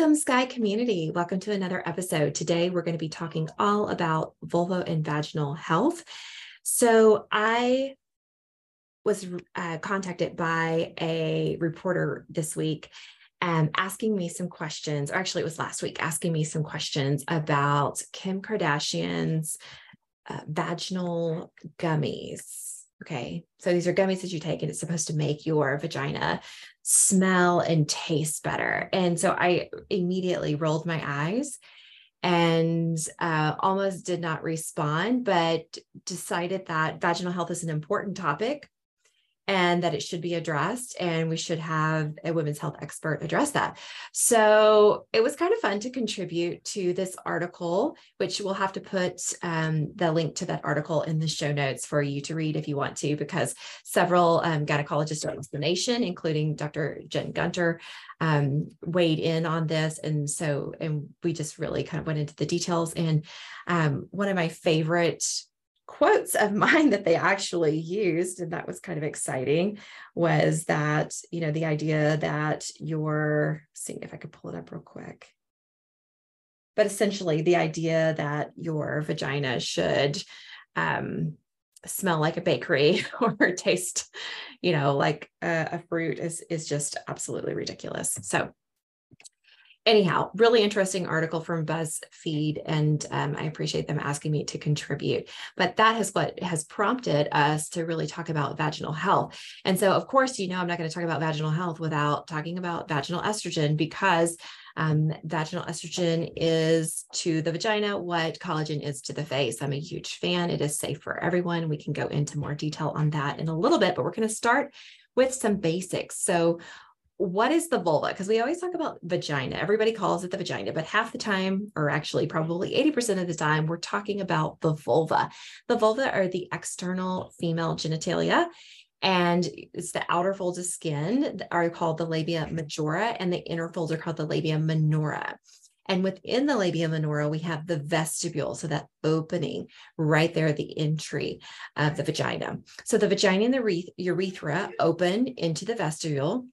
Welcome, Sky community. Welcome to another episode. Today, we're going to be talking all about vulva and vaginal health. So, I was uh, contacted by a reporter this week um, asking me some questions, or actually, it was last week, asking me some questions about Kim Kardashian's uh, vaginal gummies. Okay. So these are gummies that you take, and it's supposed to make your vagina smell and taste better. And so I immediately rolled my eyes and uh, almost did not respond, but decided that vaginal health is an important topic and that it should be addressed and we should have a women's health expert address that. So it was kind of fun to contribute to this article which we'll have to put um, the link to that article in the show notes for you to read if you want to because several um, gynecologists across the nation including dr jen gunter um, weighed in on this. And so and we just really kind of went into the details. And um, one of my favorite quotes of mine that they actually used, and that was kind of exciting, was that, you know, the idea that you're seeing if I could pull it up real quick. But essentially, the idea that your vagina should um, smell like a bakery or taste, you know, like a, a fruit is is just absolutely ridiculous. So anyhow, really interesting article from BuzzFeed, and um, I appreciate them asking me to contribute. But that is what has prompted us to really talk about vaginal health. And so, of course, you know, I'm not going to talk about vaginal health without talking about vaginal estrogen because um, vaginal estrogen is to the vagina what collagen is to the face. I'm a huge fan. It is safe for everyone. We can go into more detail on that in a little bit, but we're going to start with some basics. So, what is the vulva? Because we always talk about vagina. Everybody calls it the vagina, but half the time, or actually probably 80% of the time, we're talking about the vulva. The vulva are the external female genitalia. And it's the outer folds of skin that are called the labia majora, and the inner folds are called the labia minora. And within the labia minora, we have the vestibule. So that opening right there, the entry of the vagina. So the vagina and the urethra open into the vestibule.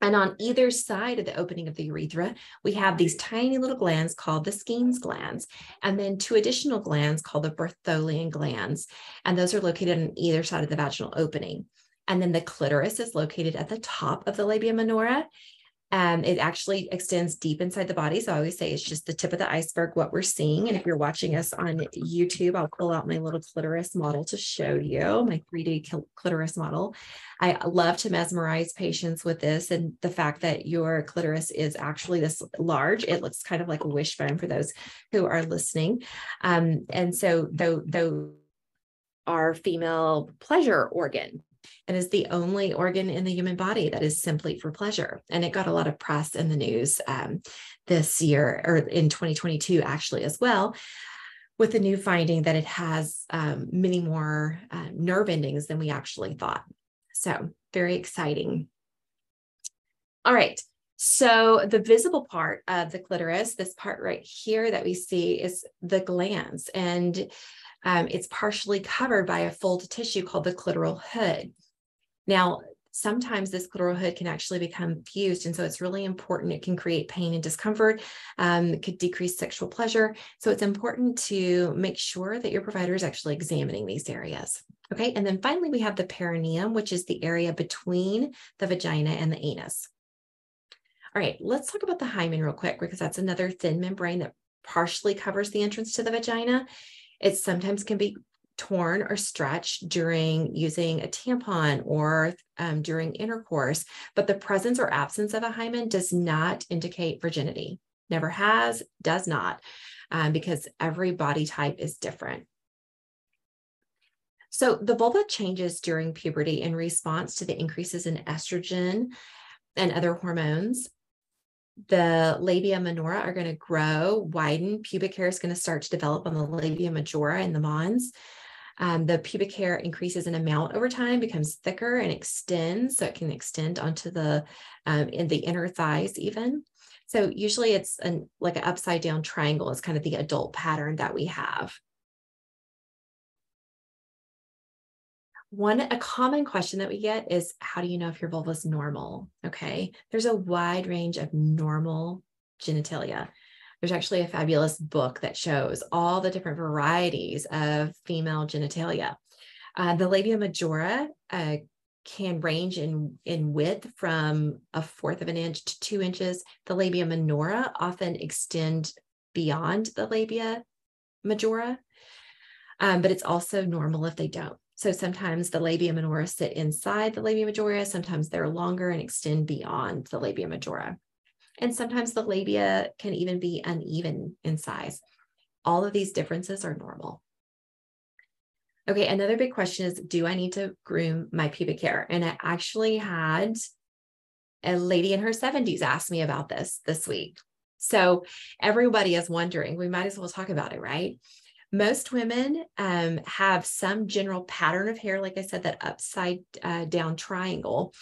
And on either side of the opening of the urethra, we have these tiny little glands called the Skene's glands, and then two additional glands called the Bartholin's glands. And those are located on either side of the vaginal opening. And then the clitoris is located at the top of the labia minora. Um, it actually extends deep inside the body. So I always say it's just the tip of the iceberg, what we're seeing. And if you're watching us on YouTube, I'll pull out my little clitoris model to show you my 3D clitoris model. I love to mesmerize patients with this and the fact that your clitoris is actually this large. It looks kind of like a wishbone for those who are listening. Um, and so though, though our female pleasure organ and is the only organ in the human body that is simply for pleasure. And it got a lot of press in the news um, this year or in 2022, actually, as well, with the new finding that it has um, many more uh, nerve endings than we actually thought. So, very exciting. All right. So, the visible part of the clitoris, this part right here that we see, is the glans. And um, it's partially covered by a folded tissue called the clitoral hood. Now, sometimes this clitoral hood can actually become fused. And so it's really important. It can create pain and discomfort, um, it could decrease sexual pleasure. So it's important to make sure that your provider is actually examining these areas. Okay. And then finally, we have the perineum, which is the area between the vagina and the anus. All right, let's talk about the hymen real quick because that's another thin membrane that partially covers the entrance to the vagina. It sometimes can be torn or stretched during using a tampon or um, during intercourse, but the presence or absence of a hymen does not indicate virginity. Never has, does not, um, because every body type is different. So the vulva changes during puberty in response to the increases in estrogen and other hormones. the labia minora are going to grow, widen. Pubic hair is going to start to develop on the labia majora and the mons. Um, the pubic hair increases in amount over time, becomes thicker and extends, so it can extend onto the um, in the inner thighs even. So usually it's an like an upside down triangle is kind of the adult pattern that we have. One, a common question that we get is how do you know if your vulva is normal? Okay. There's a wide range of normal genitalia. There's actually a fabulous book that shows all the different varieties of female genitalia. Uh, the labia majora uh, can range in, in width from a fourth of an inch to two inches. The labia minora often extend beyond the labia majora, um, but it's also normal if they don't. So sometimes the labia minora sit inside the labia majora, sometimes they're longer and extend beyond the labia majora. And sometimes the labia can even be uneven in size. All of these differences are normal. Okay, another big question is Do I need to groom my pubic hair? And I actually had a lady in her 70s ask me about this this week. So everybody is wondering, we might as well talk about it, right? Most women um, have some general pattern of hair, like I said, that upside uh, down triangle.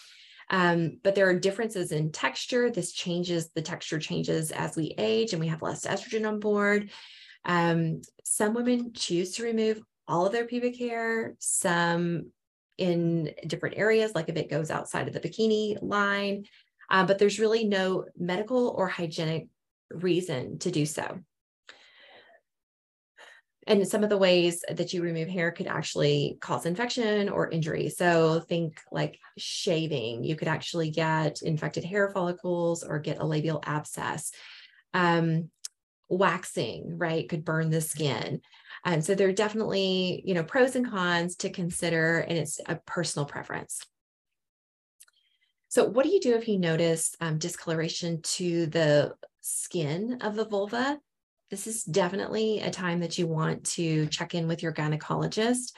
Um, but there are differences in texture. This changes, the texture changes as we age and we have less estrogen on board. Um, some women choose to remove all of their pubic hair, some in different areas, like if it goes outside of the bikini line. Uh, but there's really no medical or hygienic reason to do so and some of the ways that you remove hair could actually cause infection or injury. So think like shaving, you could actually get infected hair follicles or get a labial abscess. Um, waxing, right, could burn the skin. And so there are definitely, you know, pros and cons to consider, and it's a personal preference. So what do you do if you notice um, discoloration to the skin of the vulva? This is definitely a time that you want to check in with your gynecologist.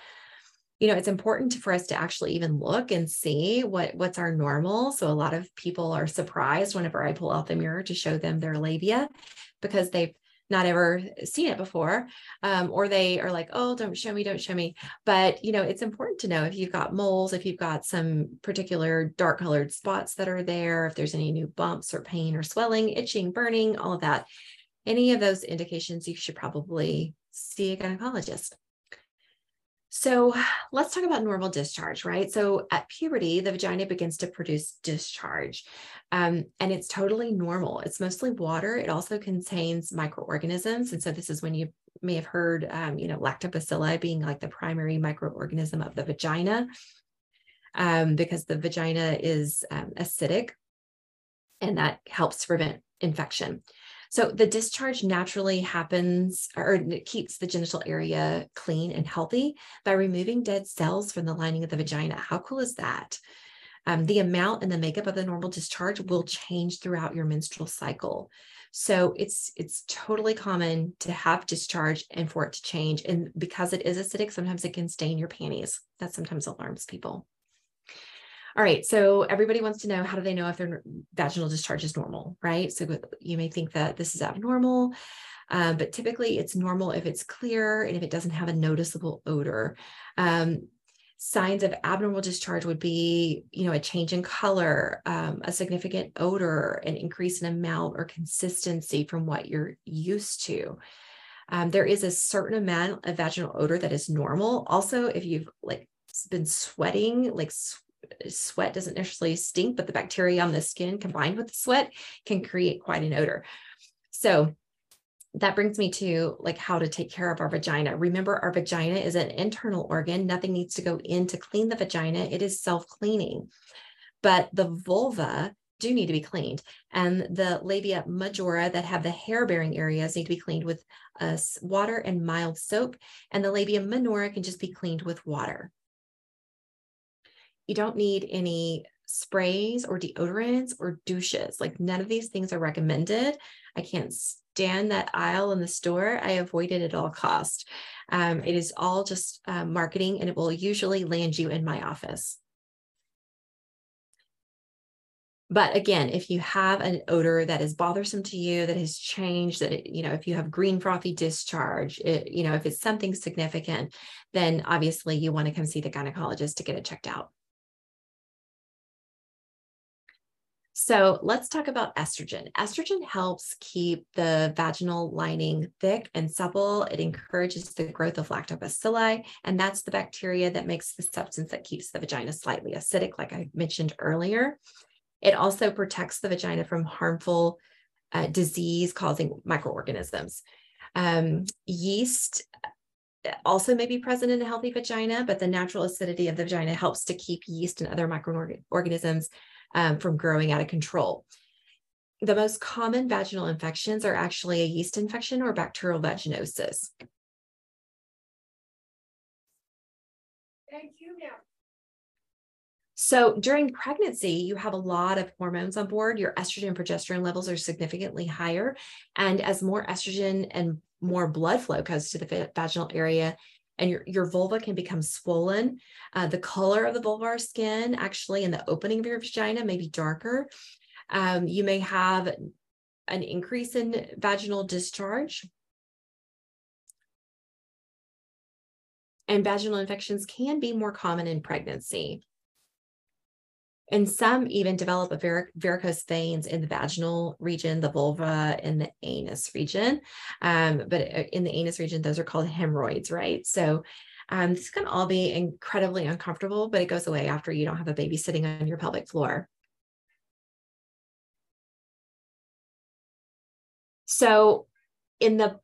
You know it's important for us to actually even look and see what what's our normal. So a lot of people are surprised whenever i pull out the mirror to show them their labia because they've not ever seen it before um, or they are like oh don't show me don't show me. But you know it's important to know if you've got moles if you've got some particular dark colored spots that are there if there's any new bumps or pain or swelling itching burning all of that any of those indications, you should probably see a gynecologist. So let's talk about normal discharge, right? So at puberty, the vagina begins to produce discharge, um, and it's totally normal. It's mostly water. It also contains microorganisms, and so this is when you may have heard, um, you know, lactobacilli being like the primary microorganism of the vagina, um, because the vagina is um, acidic, and that helps prevent infection. So the discharge naturally happens or it keeps the genital area clean and healthy by removing dead cells from the lining of the vagina. How cool is that? Um, the amount and the makeup of the normal discharge will change throughout your menstrual cycle. So it's it's totally common to have discharge and for it to change. And because it is acidic, sometimes it can stain your panties. That sometimes alarms people. All right. So everybody wants to know how do they know if their vaginal discharge is normal, right? So you may think that this is abnormal, um, but typically it's normal if it's clear and if it doesn't have a noticeable odor. Um, signs of abnormal discharge would be, you know, a change in color, um, a significant odor, an increase in amount or consistency from what you're used to. Um, there is a certain amount of vaginal odor that is normal. Also, if you've like been sweating, like sweat doesn't necessarily stink, but the bacteria on the skin combined with the sweat can create quite an odor. So that brings me to like how to take care of our vagina. Remember, our vagina is an internal organ. Nothing needs to go in to clean the vagina. It is self-cleaning. But the vulva do need to be cleaned. And the labia majora that have the hair bearing areas need to be cleaned with uh, water and mild soap. And the labia minora can just be cleaned with water. You don't need any sprays or deodorants or douches. Like none of these things are recommended. I can't stand that aisle in the store. I avoid it at all cost. Um, it is all just uh, marketing and it will usually land you in my office. But again, if you have an odor that is bothersome to you, that has changed, that, it, you know, if you have green frothy discharge, it, you know, if it's something significant, then obviously you want to come see the gynecologist to get it checked out. So let's talk about estrogen. Estrogen helps keep the vaginal lining thick and supple. It encourages the growth of lactobacilli, and that's the bacteria that makes the substance that keeps the vagina slightly acidic, like I mentioned earlier. It also protects the vagina from harmful uh, disease causing microorganisms. Um, yeast uh, also may be present in a healthy vagina, but the natural acidity of the vagina helps to keep yeast and other microorganisms um, from growing out of control. The most common vaginal infections are actually a yeast infection or bacterial vaginosis. Thank you, ma'am. So during pregnancy, you have a lot of hormones on board. Your estrogen and progesterone levels are significantly higher. And as more estrogen and more blood flow goes to the vaginal area, and your, your vulva can become swollen. Uh, the color of the vulvar skin, actually, in the opening of your vagina, may be darker. Um, you may have an increase in vaginal discharge. And vaginal infections can be more common in pregnancy. And some even develop a var- varicose veins in the vaginal region, the vulva, and the anus region. Um, but uh, in the anus region, those are called hemorrhoids, right? So um, this can all be incredibly uncomfortable, but it goes away after you don't have a baby sitting on your pelvic floor. So in the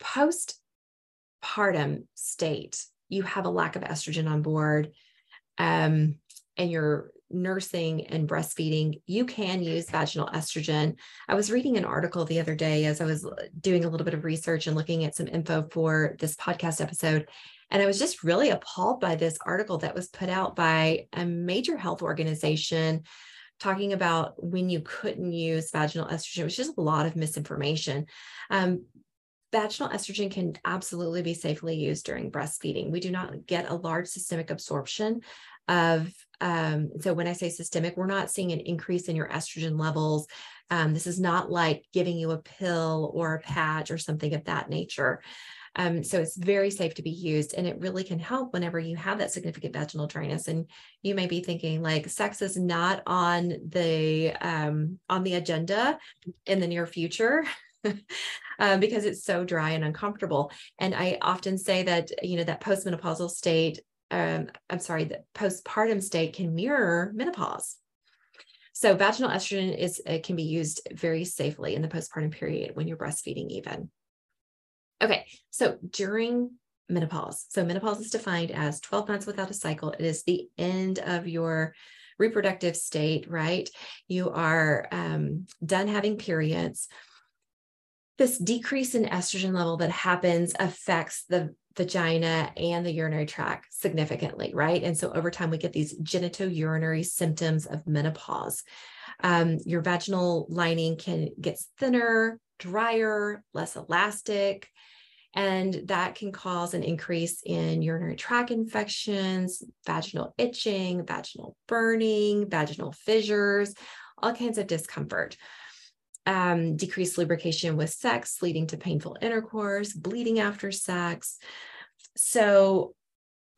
postpartum state, you have a lack of estrogen on board. Um, and you're nursing and breastfeeding, you can use vaginal estrogen. I was reading an article the other day as I was uh, doing a little bit of research and looking at some info for this podcast episode. And I was just really appalled by this article that was put out by a major health organization talking about when you couldn't use vaginal estrogen. Was just a lot of misinformation. Um, vaginal estrogen can absolutely be safely used during breastfeeding. We do not get a large systemic absorption of um, so when I say systemic, we're not seeing an increase in your estrogen levels. Um, this is not like giving you a pill or a patch or something of that nature. Um, so it's very safe to be used and it really can help whenever you have that significant vaginal dryness. And you may be thinking like sex is not on the um, on the agenda in the near future. um, because it's so dry and uncomfortable. And I often say that, you know, that postmenopausal state um, I'm sorry, the postpartum state can mirror menopause. So vaginal estrogen is it can be used very safely in the postpartum period when you're breastfeeding even. Okay, so during menopause. So menopause is defined as 12 months without a cycle. It is the end of your reproductive state, right? You are um, done having periods. This decrease in estrogen level that happens affects the vagina and the urinary tract significantly, right? And so over time, we get these genitourinary symptoms of menopause. Um, your vaginal lining can get thinner, drier, less elastic, and that can cause an increase in urinary tract infections, vaginal itching, vaginal burning, vaginal fissures, all kinds of discomfort. Um, decreased lubrication with sex, leading to painful intercourse, bleeding after sex, so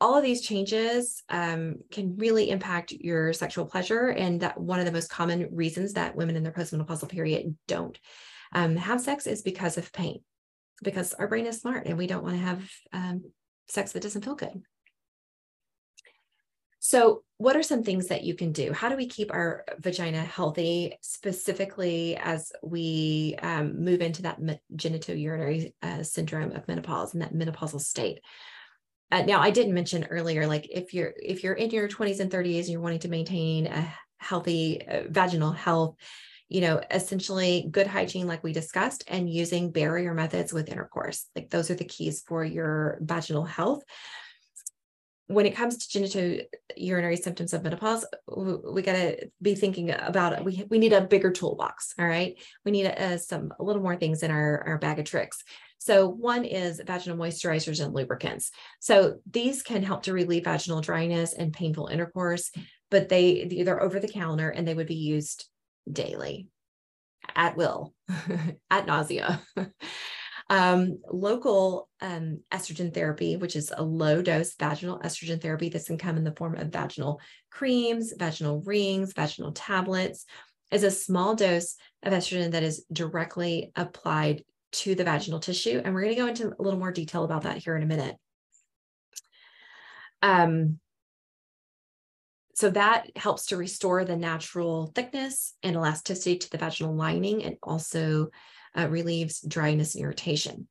all of these changes um, can really impact your sexual pleasure. And that one of the most common reasons that women in their postmenopausal period don't um, have sex is because of pain, because our brain is smart and we don't want to have um, sex that doesn't feel good. So, what are some things that you can do? How do we keep our vagina healthy, specifically as we um, move into that genitourinary uh, syndrome of menopause and that menopausal state? Uh, now, I didn't mention earlier, like if you're if you're in your 20s and 30s and you're wanting to maintain a healthy uh, vaginal health, you know, essentially good hygiene, like we discussed, and using barrier methods with intercourse. Like those are the keys for your vaginal health when it comes to genitourinary symptoms of menopause, we got to be thinking about it. We, we need a bigger toolbox. All right. We need a, a, some, a little more things in our, our bag of tricks. So one is vaginal moisturizers and lubricants. So these can help to relieve vaginal dryness and painful intercourse, but they, they're over the counter and they would be used daily at will, at nausea. um, local um, estrogen therapy, which is a low dose vaginal estrogen therapy, this can come in the form of vaginal creams, vaginal rings, vaginal tablets, is a small dose of estrogen that is directly applied to the vaginal tissue. And we're going to go into a little more detail about that here in a minute. Um, so that helps to restore the natural thickness and elasticity to the vaginal lining and also uh, relieves dryness and irritation.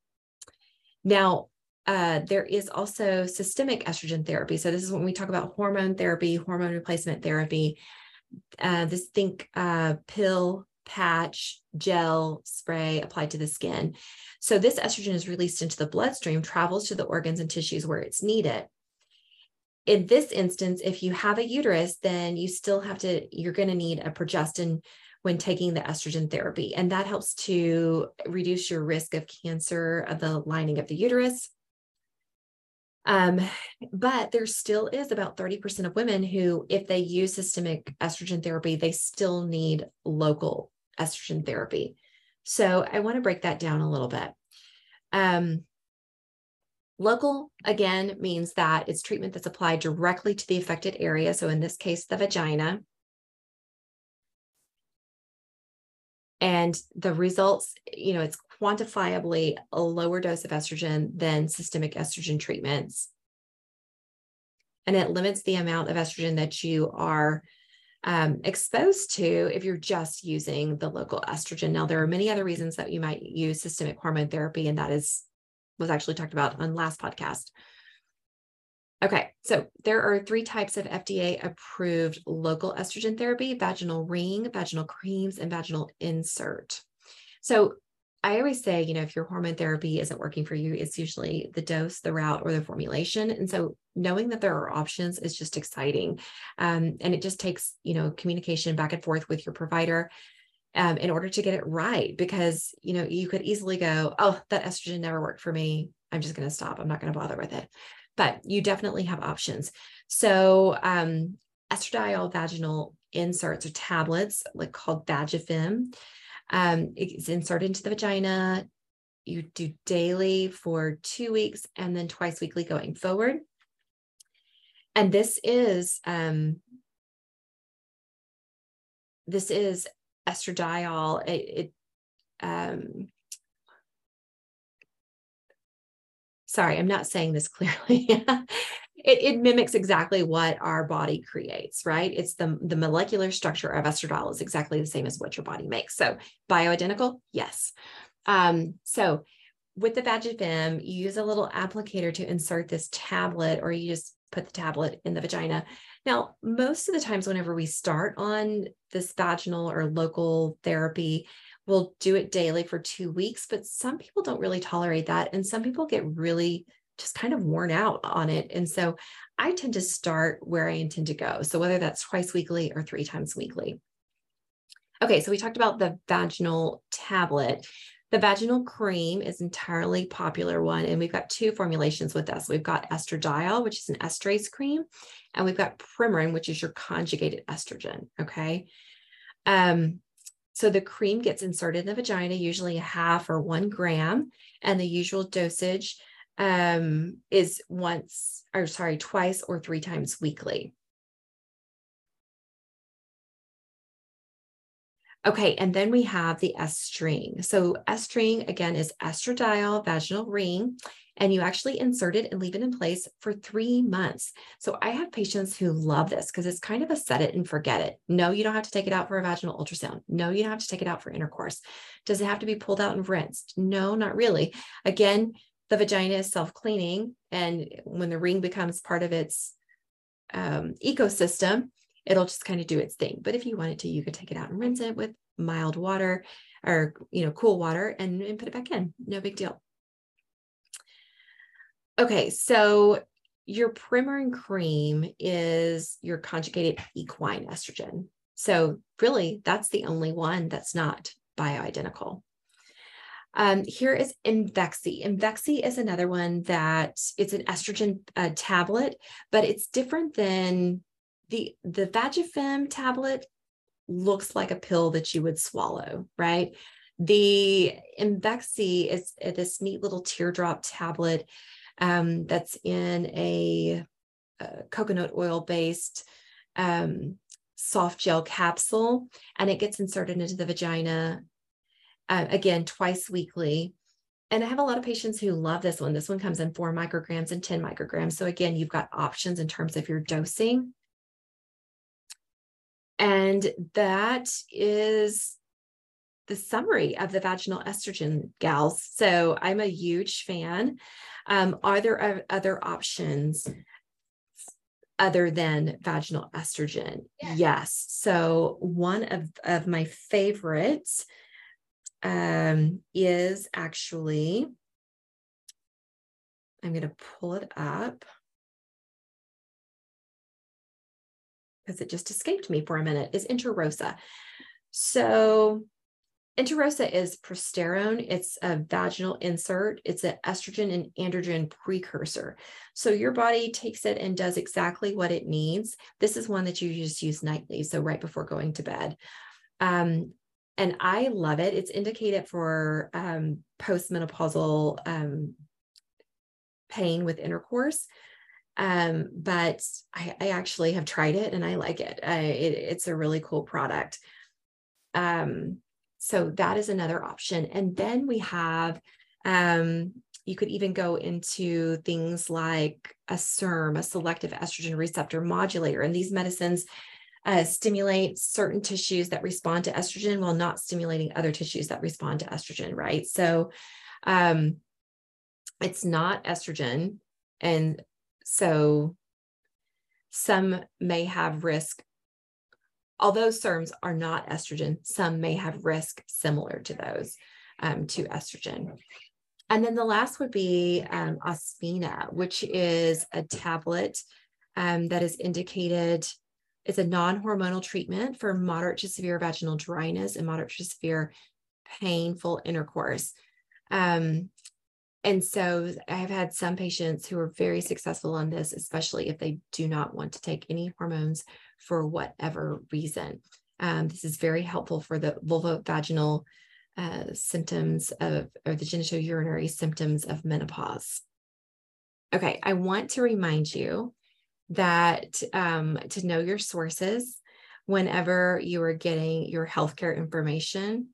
Now, uh, there is also systemic estrogen therapy. So this is when we talk about hormone therapy, hormone replacement therapy. Uh, this think uh, pill, patch, gel, spray applied to the skin. So this estrogen is released into the bloodstream, travels to the organs and tissues where it's needed in this instance, if you have a uterus, then you still have to, you're going to need a progestin when taking the estrogen therapy. And that helps to reduce your risk of cancer of the lining of the uterus. Um, but there still is about 30% of women who, if they use systemic estrogen therapy, they still need local estrogen therapy. So I want to break that down a little bit. Um, Local, again, means that it's treatment that's applied directly to the affected area. So in this case, the vagina. And the results, you know, it's quantifiably a lower dose of estrogen than systemic estrogen treatments. And it limits the amount of estrogen that you are um, exposed to if you're just using the local estrogen. Now, there are many other reasons that you might use systemic hormone therapy, and that is was actually talked about on last podcast. Okay, so there are three types of FDA approved local estrogen therapy vaginal ring, vaginal creams, and vaginal insert. So I always say, you know, if your hormone therapy isn't working for you, it's usually the dose, the route, or the formulation. And so knowing that there are options is just exciting. Um, and it just takes, you know, communication back and forth with your provider um, in order to get it right because you know you could easily go oh that estrogen never worked for me i'm just going to stop i'm not going to bother with it but you definitely have options. So um, estradiol vaginal inserts or tablets like called vagifem um, it's inserted into the vagina. You do daily for two weeks and then twice weekly going forward. And this is um, this is estradiol, it, it um, sorry, I'm not saying this clearly. it, it, mimics exactly what our body creates, right? It's the, the molecular structure of estradiol is exactly the same as what your body makes. So bioidentical, yes. Um, so with the Vagifem, you use a little applicator to insert this tablet, or you just put the tablet in the vagina. Now, most of the times, whenever we start on this vaginal or local therapy, we'll do it daily for two weeks, but some people don't really tolerate that. And some people get really just kind of worn out on it. And so I tend to start where I intend to go. So whether that's twice weekly or three times weekly. Okay, so we talked about the vaginal tablet. The vaginal cream is entirely popular one, and we've got two formulations with us. We've got estradiol, which is an Estrace cream, and we've got Premarin, which is your conjugated estrogen. Okay. Um, so the cream gets inserted in the vagina, usually a half or one gram, and the usual dosage um, is once, or sorry, twice or three times weekly. Okay, and then we have the Estring. So Estring again is estradiol vaginal ring, and you actually insert it and leave it in place for three months. So I have patients who love this because it's kind of a set it and forget it. No, you don't have to take it out for a vaginal ultrasound. No, you don't have to take it out for intercourse. Does it have to be pulled out and rinsed? No, not really. Again, the vagina is self cleaning, and when the ring becomes part of its um, ecosystem, it'll just kind of do its thing. But if you wanted to, you could take it out and rinse it with mild water or you know cool water and, and put it back in. No big deal. Okay, so your Premarin cream is your conjugated equine estrogen. So really, that's the only one that's not bioidentical. Um, here is Imvexxy. Imvexxy is another one that it's an estrogen uh, tablet, but it's different than the the Vagifem tablet looks like a pill that you would swallow, right? The Imvexxy is this neat little teardrop tablet um, that's in a, a coconut oil based um, soft gel capsule, and it gets inserted into the vagina uh, again twice weekly. And I have a lot of patients who love this one. This one comes in four micrograms and 10 micrograms. So, again, you've got options in terms of your dosing. And that is the summary of the vaginal estrogen gals. So I'm a huge fan. Um, are there other options other than vaginal estrogen? Yes. yes. So one of, of my favorites um, is actually, I'm going to pull it up. because it just escaped me for a minute, is Intrarosa. So Intrarosa is prasterone. It's a vaginal insert. It's an estrogen and androgen precursor. So your body takes it and does exactly what it needs. This is one that you just use nightly, so right before going to bed. Um, and I love it. It's indicated for um, postmenopausal um, pain with intercourse. Um, but I, I, actually have tried it and I like it. I, it it's a really cool product. Um, so that is another option. And then we have, um, you could even go into things like a SERM, a selective estrogen receptor modulator. And these medicines uh, stimulate certain tissues that respond to estrogen while not stimulating other tissues that respond to estrogen, right? So um, it's not estrogen. And so some may have risk, although SERMs are not estrogen, some may have risk similar to those um, to estrogen. And then the last would be um, Osphena, which is a tablet um, that is indicated. It's a non hormonal treatment for moderate to severe vaginal dryness and moderate to severe painful intercourse. Um, and so I've had some patients who are very successful on this, especially if they do not want to take any hormones for whatever reason. Um, this is very helpful for the vulvovaginal uh, symptoms of, or the genitourinary symptoms of menopause. Okay, I want to remind you that um, to know your sources whenever you are getting your healthcare information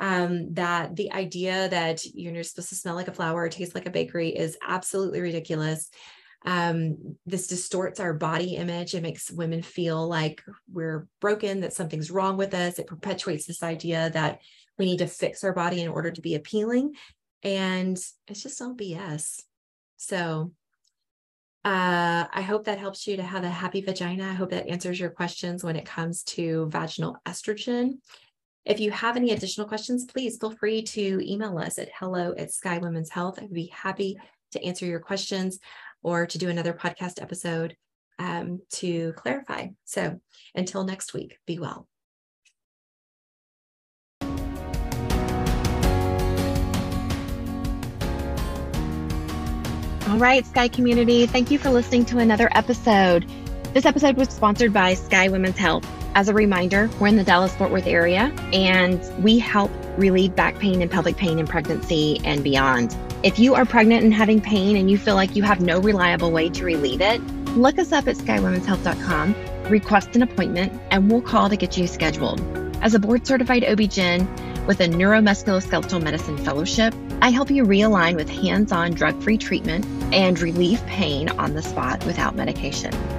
um, that the idea that you're supposed to smell like a flower or taste like a bakery is absolutely ridiculous. Um, this distorts our body image. It makes women feel like we're broken, that something's wrong with us. It perpetuates this idea that we need to fix our body in order to be appealing. And it's just all BS. So uh, I hope that helps you to have a happy vagina. I hope that answers your questions when it comes to vaginal estrogen. If you have any additional questions, please feel free to email us at hello at Sky Women's Health. I'd be happy to answer your questions or to do another podcast episode um, to clarify. So until next week, be well. All right, Sky community, thank you for listening to another episode. This episode was sponsored by Sky Women's Health. As a reminder, we're in the Dallas Fort Worth area and we help relieve back pain and pelvic pain in pregnancy and beyond. If you are pregnant and having pain and you feel like you have no reliable way to relieve it, look us up at skywomenshealth.com, request an appointment, and we'll call to get you scheduled. As a board certified OB-GYN with a neuromusculoskeletal medicine fellowship, I help you realign with hands on drug free treatment and relieve pain on the spot without medication.